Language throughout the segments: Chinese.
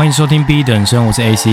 欢迎收听 B 等生，我是 AC。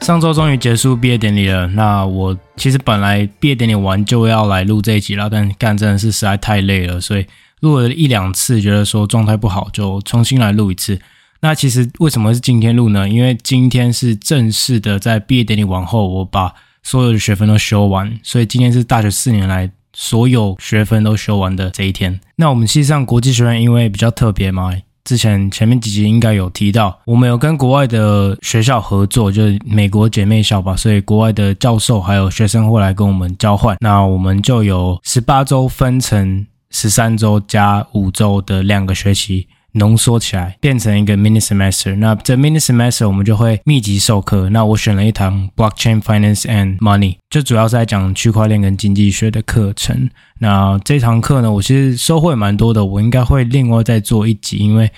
上周终于结束毕业典礼了，那我其实本来毕业典礼完就要来录这一集了，但干真的是实在太累了，所以录了一两次，觉得说状态不好，就重新来录一次。那其实为什么是今天录呢？因为今天是正式的在毕业典礼完后，我把所有的学分都修完，所以今天是大学四年来所有学分都修完的这一天。那我们系上国际学院因为比较特别嘛，之前前面几集应该有提到，我们有跟国外的学校合作，就是美国姐妹校吧，所以国外的教授还有学生会来跟我们交换。那我们就有十八周分成十三周加五周的两个学期。浓缩起来变成一个 mini semester，那这 mini semester 我们就会密集授课。那我选了一堂 blockchain finance and money，就主要是在讲区块链跟经济学的课程。那这堂课呢，我其实收获也蛮多的，我应该会另外再做一集，因为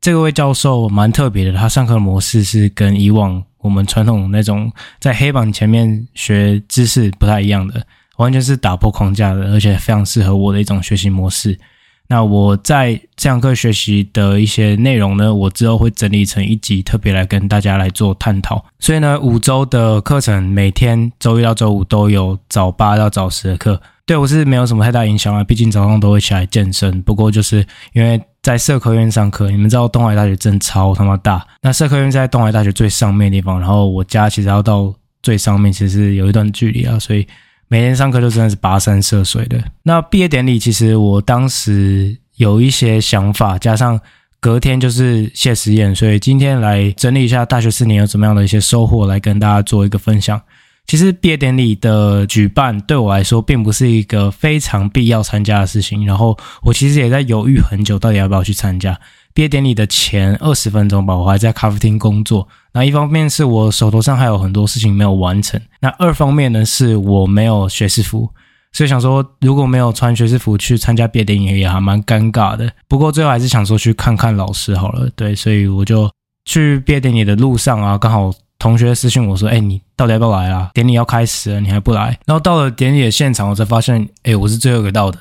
这位教授蛮特别的，他上课的模式是跟以往我们传统那种在黑板前面学知识不太一样的，完全是打破框架的，而且非常适合我的一种学习模式。那我在这堂课学习的一些内容呢，我之后会整理成一集，特别来跟大家来做探讨。所以呢，五周的课程，每天周一到周五都有早八到早十的课，对我是没有什么太大影响啊。毕竟早上都会起来健身。不过就是因为在社科院上课，你们知道东海大学真超他妈大。那社科院在东海大学最上面的地方，然后我家其实要到最上面，其实有一段距离啊，所以。每天上课就真的是跋山涉水的。那毕业典礼，其实我当时有一些想法，加上隔天就是谢师宴，所以今天来整理一下大学四年有怎么样的一些收获，来跟大家做一个分享。其实毕业典礼的举办对我来说，并不是一个非常必要参加的事情。然后我其实也在犹豫很久，到底要不要去参加。毕业典礼的前二十分钟吧，我还在咖啡厅工作。那一方面是我手头上还有很多事情没有完成，那二方面呢是我没有学士服，所以想说如果没有穿学士服去参加毕业典礼也还蛮尴尬的。不过最后还是想说去看看老师好了，对，所以我就去毕业典礼的路上啊，刚好同学私信我说：“哎，你到底要不要来啊？典礼要开始了，你还不来？”然后到了典礼的现场，我才发现，哎，我是最后一个到的。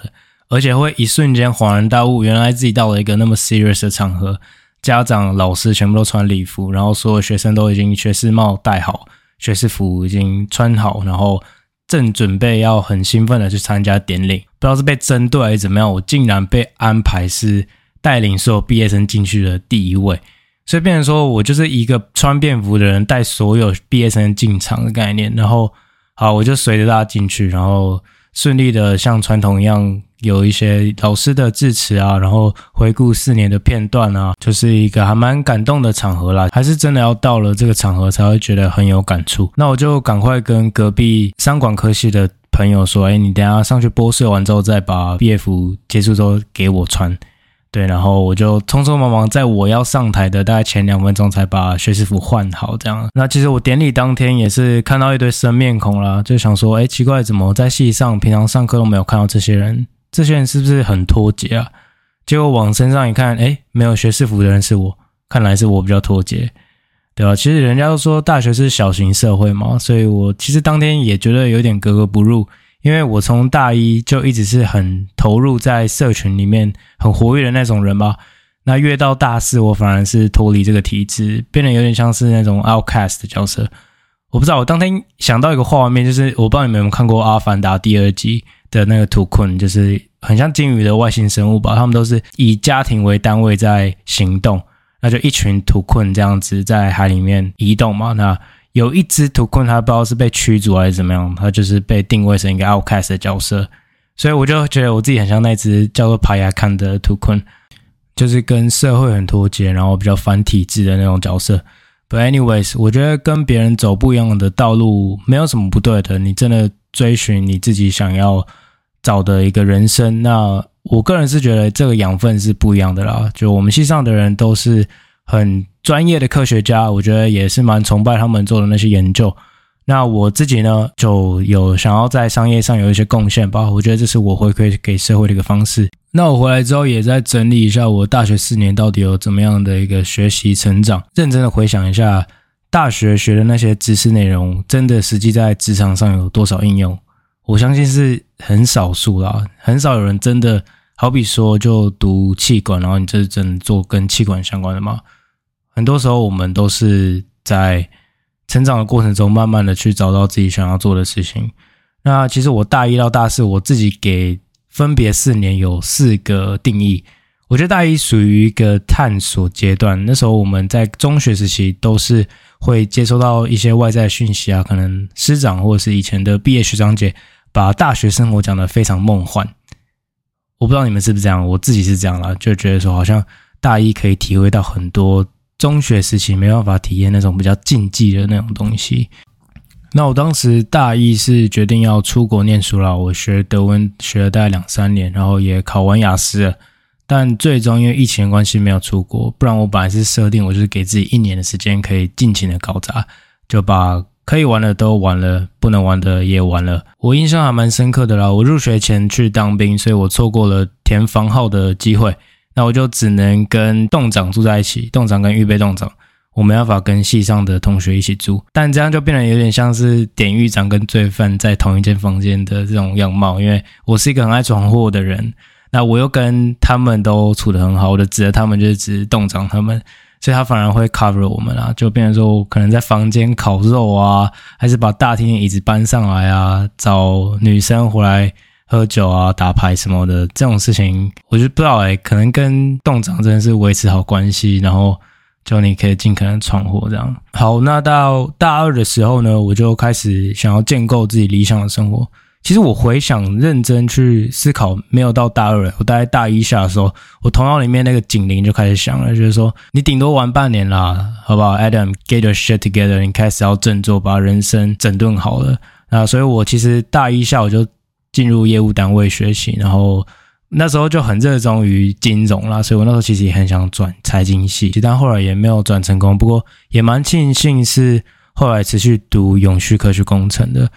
而且会一瞬间恍然大悟，原来自己到了一个那么 serious 的场合，家长、老师全部都穿礼服，然后所有学生都已经学士帽戴好，学士服已经穿好，然后正准备要很兴奋的去参加典礼。不知道是被针对还是怎么样，我竟然被安排是带领所有毕业生进去的第一位，所以变成说我就是一个穿便服的人带所有毕业生进场的概念。然后好，我就随着大家进去，然后顺利的像传统一样。有一些老师的致辞啊，然后回顾四年的片段啊，就是一个还蛮感动的场合啦。还是真的要到了这个场合才会觉得很有感触。那我就赶快跟隔壁商管科系的朋友说：“哎，你等下上去拨穗完之后，再把 BF 结束之后给我穿。”对，然后我就匆匆忙忙在我要上台的大概前两分钟才把学士服换好。这样，那其实我典礼当天也是看到一堆生面孔啦，就想说：“哎，奇怪，怎么在戏上平常上课都没有看到这些人？”这些人是不是很脱节啊？结果往身上一看，诶，没有学士服的人是我，看来是我比较脱节，对吧？其实人家都说大学是小型社会嘛，所以我其实当天也觉得有点格格不入，因为我从大一就一直是很投入在社群里面很活跃的那种人吧。那越到大四，我反而是脱离这个体制，变得有点像是那种 outcast 的角色。我不知道，我当天想到一个画面，就是我不知道你们有没有看过《阿凡达》第二集。的那个图坤就是很像鲸鱼的外星生物吧，他们都是以家庭为单位在行动，那就一群图坤这样子在海里面移动嘛。那有一只图坤，他不知道是被驱逐还是怎么样，他就是被定位成一个 outcast 的角色，所以我就觉得我自己很像那只叫做帕亚康的图坤，就是跟社会很脱节，然后比较反体制的那种角色。But anyways，我觉得跟别人走不一样的道路没有什么不对的，你真的追寻你自己想要。找的一个人生，那我个人是觉得这个养分是不一样的啦。就我们系上的人都是很专业的科学家，我觉得也是蛮崇拜他们做的那些研究。那我自己呢，就有想要在商业上有一些贡献吧。我觉得这是我回馈给社会的一个方式。那我回来之后也在整理一下我大学四年到底有怎么样的一个学习成长，认真的回想一下大学学的那些知识内容，真的实际在职场上有多少应用。我相信是很少数啦，很少有人真的好比说就读气管，然后你这是真的做跟气管相关的吗？很多时候我们都是在成长的过程中，慢慢的去找到自己想要做的事情。那其实我大一到大四，我自己给分别四年有四个定义。我觉得大一属于一个探索阶段，那时候我们在中学时期都是会接收到一些外在讯息啊，可能师长或者是以前的毕业学长姐把大学生活讲得非常梦幻。我不知道你们是不是这样，我自己是这样啦，就觉得说好像大一可以体会到很多中学时期没办法体验那种比较禁忌的那种东西。那我当时大一是决定要出国念书了，我学德文学了大概两三年，然后也考完雅思了。但最终因为疫情的关系没有出国，不然我本来是设定我就是给自己一年的时间可以尽情的搞砸，就把可以玩的都玩了，不能玩的也玩了。我印象还蛮深刻的啦，我入学前去当兵，所以我错过了填房号的机会，那我就只能跟栋长住在一起，栋长跟预备栋长，我没办法跟系上的同学一起住，但这样就变得有点像是典狱长跟罪犯在同一间房间的这种样貌，因为我是一个很爱闯祸的人。那我又跟他们都处得很好，我就指着他们就是指栋长他们，所以他反而会 cover 我们啊，就变成说可能在房间烤肉啊，还是把大厅椅子搬上来啊，找女生回来喝酒啊、打牌什么的这种事情，我就不知道哎、可能跟栋长真的是维持好关系，然后就你可以尽可能闯祸这样。好，那到大二的时候呢，我就开始想要建构自己理想的生活。其实我回想认真去思考，没有到大二，我大概大一下的时候，我头脑里面那个警铃就开始响了，就是说你顶多玩半年啦，好不好？Adam，get your shit together，你开始要振作，把人生整顿好了。那所以我其实大一下我就进入业务单位学习，然后那时候就很热衷于金融啦，所以我那时候其实也很想转财经系，但后来也没有转成功。不过也蛮庆幸是后来持续读永续科学工程的。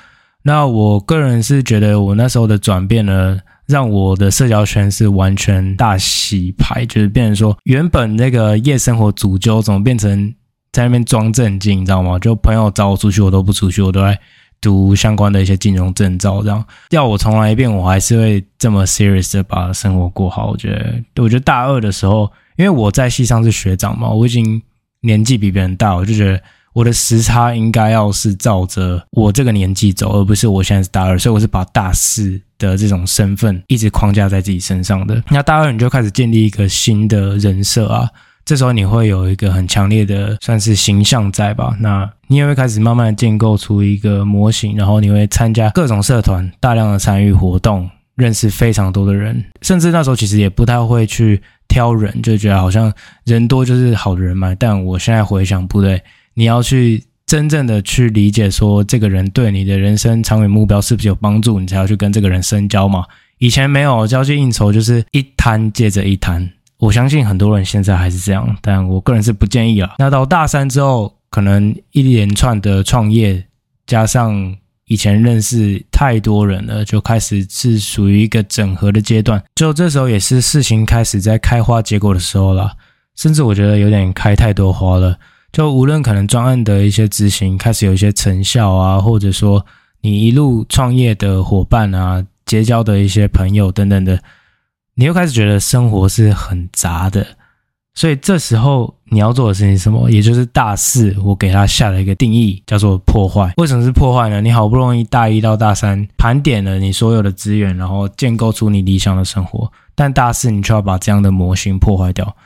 那我个人是觉得，我那时候的转变呢，让我的社交圈是完全大洗牌，就是变成说，原本那个夜生活主揪，怎么变成在那边装正经，你知道吗？就朋友找我出去，我都不出去，我都在读相关的一些金融证照，这样。要我重来一遍，我还是会这么 serious 的把生活过好。我觉得，我觉得大二的时候，因为我在系上是学长嘛，我已经年纪比别人大，我就觉得。我的时差应该要是照着我这个年纪走，而不是我现在是大二，所以我是把大四的这种身份一直框架在自己身上的。那大二你就开始建立一个新的人设啊，这时候你会有一个很强烈的算是形象在吧？那你也会开始慢慢建构出一个模型，然后你会参加各种社团，大量的参与活动，认识非常多的人，甚至那时候其实也不太会去挑人，就觉得好像人多就是好的人脉。但我现在回想，不对。你要去真正的去理解，说这个人对你的人生长远目标是不是有帮助，你才要去跟这个人深交嘛。以前没有交际应酬，就是一摊接着一摊。我相信很多人现在还是这样，但我个人是不建议了。那到大三之后，可能一连串的创业，加上以前认识太多人了，就开始是属于一个整合的阶段。就这时候也是事情开始在开花结果的时候了，甚至我觉得有点开太多花了。就无论可能专案的一些执行开始有一些成效啊，或者说你一路创业的伙伴啊，结交的一些朋友等等的，你又开始觉得生活是很杂的。所以这时候你要做的事情是什么？也就是大四我给他下了一个定义，叫做破坏。为什么是破坏呢？你好不容易大一到大三盘点了你所有的资源，然后建构出你理想的生活，但大四你却要把这样的模型破坏掉。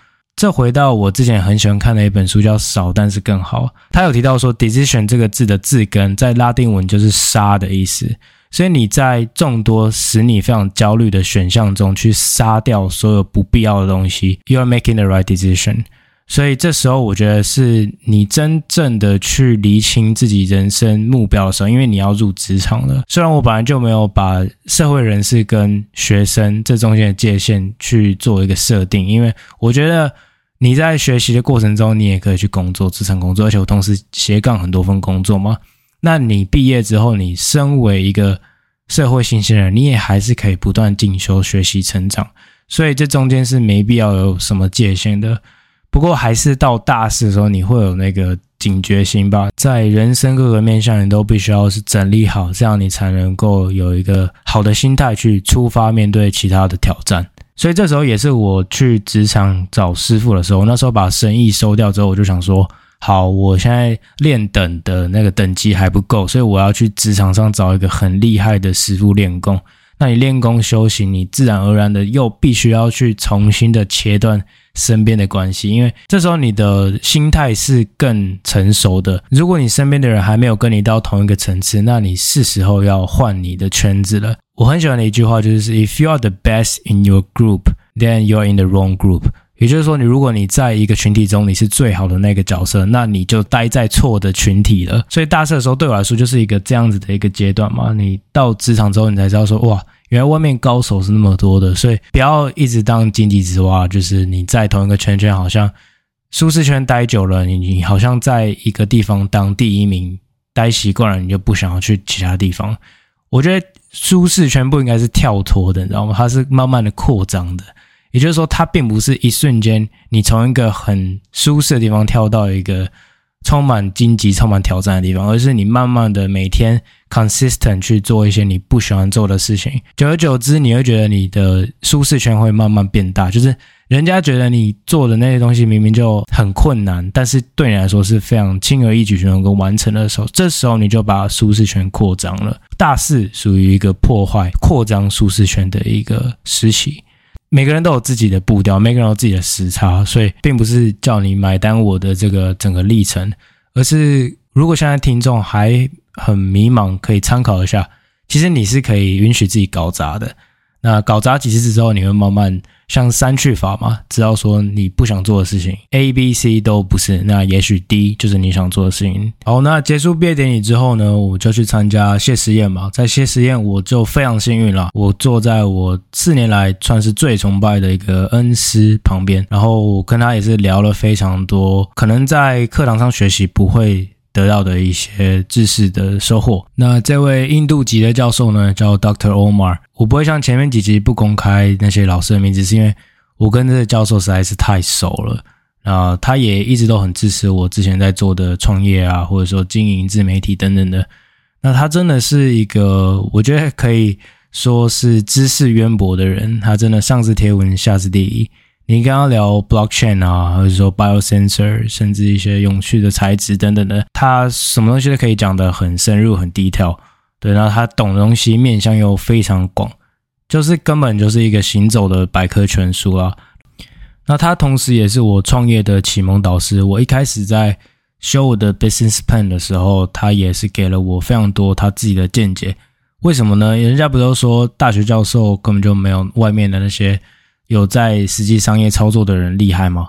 这回到我之前很喜欢看的一本书，叫《少但是更好》。他有提到说，“decision” 这个字的字根在拉丁文就是“杀”的意思。所以你在众多使你非常焦虑的选项中，去杀掉所有不必要的东西，you are making the right decision。所以这时候，我觉得是你真正的去厘清自己人生目标的时候，因为你要入职场了。虽然我本来就没有把社会人士跟学生这中间的界限去做一个设定，因为我觉得。你在学习的过程中，你也可以去工作，职场工作，而且我同时斜杠很多份工作嘛。那你毕业之后，你身为一个社会新鲜人，你也还是可以不断进修、学习、成长。所以这中间是没必要有什么界限的。不过还是到大四的时候，你会有那个警觉心吧，在人生各个面向，你都必须要是整理好，这样你才能够有一个好的心态去出发面对其他的挑战。所以这时候也是我去职场找师傅的时候，那时候把生意收掉之后，我就想说，好，我现在练等的那个等级还不够，所以我要去职场上找一个很厉害的师傅练功。那你练功修行，你自然而然的又必须要去重新的切断身边的关系，因为这时候你的心态是更成熟的。如果你身边的人还没有跟你到同一个层次，那你是时候要换你的圈子了。我很喜欢的一句话就是：If you are the best in your group, then you are in the wrong group。也就是说，你如果你在一个群体中你是最好的那个角色，那你就待在错的群体了。所以大四的时候对我来说就是一个这样子的一个阶段嘛。你到职场之后，你才知道说，哇，原来外面高手是那么多的。所以不要一直当井底之蛙，就是你在同一个圈圈，好像舒适圈待久了，你你好像在一个地方当第一名，待习惯了，你就不想要去其他地方。我觉得舒适圈不应该是跳脱的，你知道吗？它是慢慢的扩张的。也就是说，它并不是一瞬间你从一个很舒适的地方跳到一个充满荆棘、充满挑战的地方，而是你慢慢的每天 consistent 去做一些你不喜欢做的事情。久而久之，你会觉得你的舒适圈会慢慢变大。就是人家觉得你做的那些东西明明就很困难，但是对你来说是非常轻而易举就能够完成的时候，这时候你就把舒适圈扩张了。大四属于一个破坏、扩张舒适圈的一个时期。每个人都有自己的步调，每个人有自己的时差，所以并不是叫你买单我的这个整个历程，而是如果现在听众还很迷茫，可以参考一下，其实你是可以允许自己搞砸的。那搞砸几次之后，你会慢慢像删去法嘛，知道说你不想做的事情，A、B、C 都不是，那也许 D 就是你想做的事情。好，那结束毕业典礼之后呢，我就去参加谢师宴嘛。在谢师宴，我就非常幸运了，我坐在我四年来算是最崇拜的一个恩师旁边，然后跟他也是聊了非常多，可能在课堂上学习不会。得到的一些知识的收获。那这位印度籍的教授呢，叫 Dr. Omar。我不会像前面几集不公开那些老师的名字，是因为我跟这个教授实在是太熟了。那他也一直都很支持我之前在做的创业啊，或者说经营自媒体等等的。那他真的是一个，我觉得可以说是知识渊博的人。他真的上知天文，下知地理。你跟他聊 blockchain 啊，或者说 biosensor，甚至一些有趣的材质等等的，他什么东西都可以讲得很深入、很 detail。对，然后他懂的东西面向又非常广，就是根本就是一个行走的百科全书啊。那他同时也是我创业的启蒙导师。我一开始在修我的 business plan 的时候，他也是给了我非常多他自己的见解。为什么呢？人家不都说大学教授根本就没有外面的那些。有在实际商业操作的人厉害吗？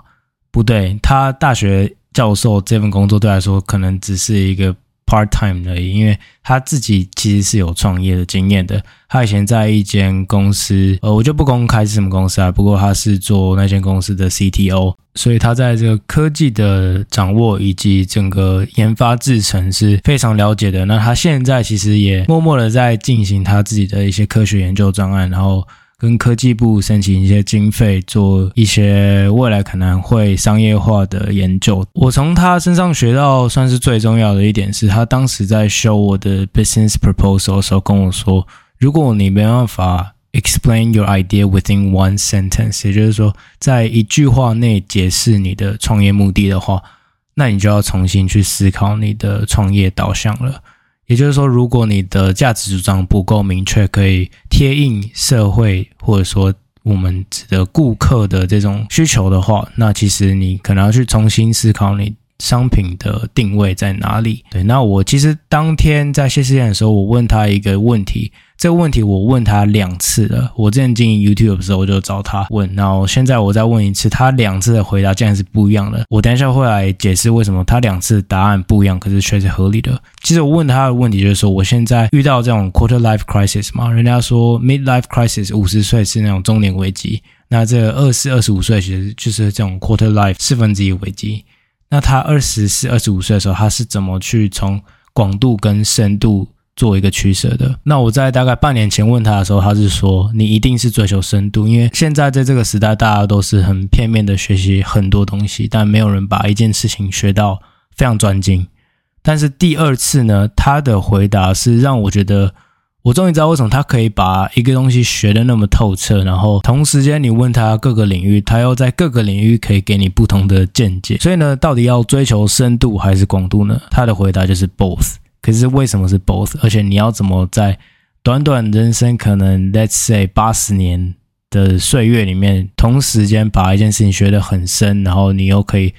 不对，他大学教授这份工作对来说可能只是一个 part time 而已，因为他自己其实是有创业的经验的。他以前在一间公司，呃，我就不公开是什么公司啊，不过他是做那间公司的 CTO，所以他在这个科技的掌握以及整个研发制程是非常了解的。那他现在其实也默默的在进行他自己的一些科学研究专案，然后。跟科技部申请一些经费，做一些未来可能会商业化的研究。我从他身上学到算是最重要的一点是，他当时在 show 我的 business proposal 的时候跟我说，如果你没办法 explain your idea within one sentence，也就是说在一句话内解释你的创业目的的话，那你就要重新去思考你的创业导向了。也就是说，如果你的价值主张不够明确，可以贴应社会或者说我们的顾客的这种需求的话，那其实你可能要去重新思考你商品的定位在哪里。对，那我其实当天在谢师宴的时候，我问他一个问题。这个问题我问他两次了。我之前经营 YouTube 的时候，我就找他问，然后现在我再问一次，他两次的回答竟然是不一样的。我等一下会来解释为什么他两次答案不一样，可是却是合理的。其实我问他的问题就是说，我现在遇到这种 quarter life crisis 嘛，人家说 mid life crisis 五十岁是那种中年危机，那这二十、二十五岁其实就是这种 quarter life 四分之一危机。那他二十四、二十五岁的时候，他是怎么去从广度跟深度？做一个取舍的。那我在大概半年前问他的时候，他是说，你一定是追求深度，因为现在在这个时代，大家都是很片面的学习很多东西，但没有人把一件事情学到非常专精。但是第二次呢，他的回答是让我觉得，我终于知道为什么他可以把一个东西学得那么透彻，然后同时间你问他各个领域，他又在各个领域可以给你不同的见解。所以呢，到底要追求深度还是广度呢？他的回答就是 both。可是为什么是 both？而且你要怎么在短短人生可能 let's say 八十年的岁月里面，同时间把一件事情学得很深，然后你又可以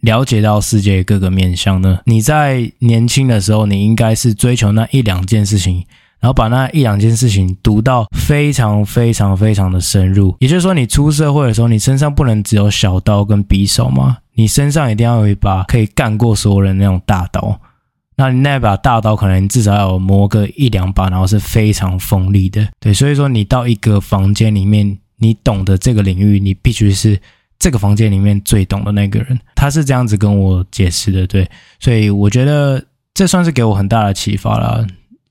了解到世界各个面向呢？你在年轻的时候，你应该是追求那一两件事情，然后把那一两件事情读到非常非常非常的深入。也就是说，你出社会的时候，你身上不能只有小刀跟匕首嘛，你身上一定要有一把可以干过所有人那种大刀。那你那把大刀可能至少要磨个一两把，然后是非常锋利的。对，所以说你到一个房间里面，你懂得这个领域，你必须是这个房间里面最懂的那个人。他是这样子跟我解释的，对，所以我觉得这算是给我很大的启发啦。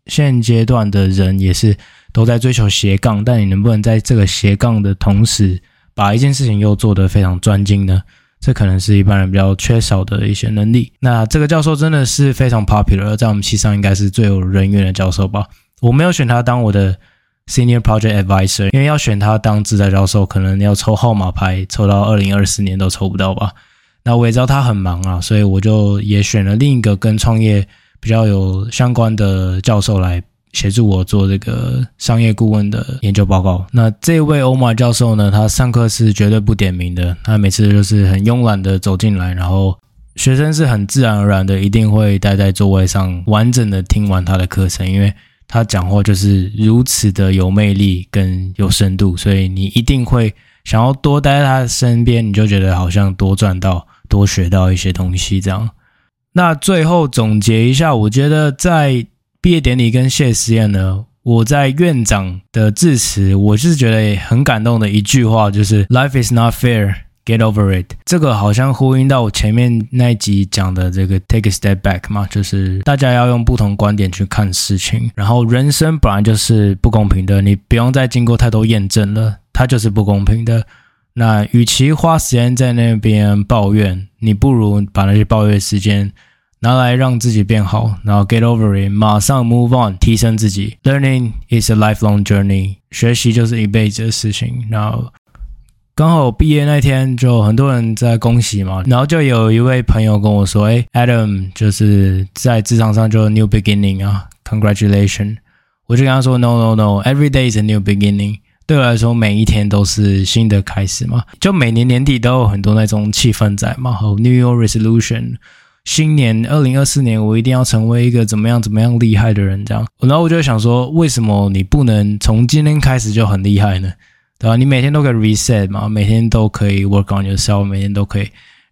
现阶段的人也是都在追求斜杠，但你能不能在这个斜杠的同时，把一件事情又做得非常专精呢？这可能是一般人比较缺少的一些能力。那这个教授真的是非常 popular，在我们系上应该是最有人缘的教授吧。我没有选他当我的 senior project advisor，因为要选他当指导教授，可能要抽号码牌，抽到二零二四年都抽不到吧。那我也知道他很忙啊，所以我就也选了另一个跟创业比较有相关的教授来。协助我做这个商业顾问的研究报告。那这位欧马教授呢，他上课是绝对不点名的，他每次就是很慵懒的走进来，然后学生是很自然而然的一定会待在座位上，完整的听完他的课程，因为他讲话就是如此的有魅力跟有深度，所以你一定会想要多待在他的身边，你就觉得好像多赚到、多学到一些东西这样。那最后总结一下，我觉得在毕业典礼跟谢师宴呢，我在院长的致辞，我是觉得很感动的一句话，就是 “Life is not fair, get over it”。这个好像呼应到我前面那一集讲的这个 “take a step back” 嘛，就是大家要用不同观点去看事情。然后人生本来就是不公平的，你不用再经过太多验证了，它就是不公平的。那与其花时间在那边抱怨，你不如把那些抱怨时间。拿来让自己变好，然后 get over it，马上 move on，提升自己。Learning is a lifelong journey，学习就是一辈子的事情。然后刚好毕业那天，就很多人在恭喜嘛，然后就有一位朋友跟我说：“哎，Adam，就是在职场上就 new beginning 啊，congratulation。”我就跟他说：“No，No，No，every day is a new beginning。对我来说，每一天都是新的开始嘛。就每年年底都有很多那种气氛在嘛，和 New Year resolution。”新年二零二四年，我一定要成为一个怎么样怎么样厉害的人，这样。然后我就想说，为什么你不能从今天开始就很厉害呢？对吧？你每天都可以 reset 嘛，每天都可以 work on yourself，每天都可以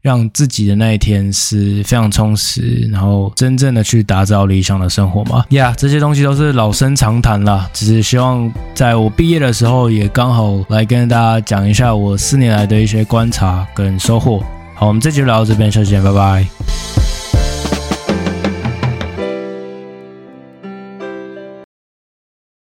让自己的那一天是非常充实，然后真正的去打造理想的生活嘛。呀、这些东西都是老生常谈啦，只是希望在我毕业的时候，也刚好来跟大家讲一下我四年来的一些观察跟收获。好，我们这集就聊到这边，下期见，拜拜。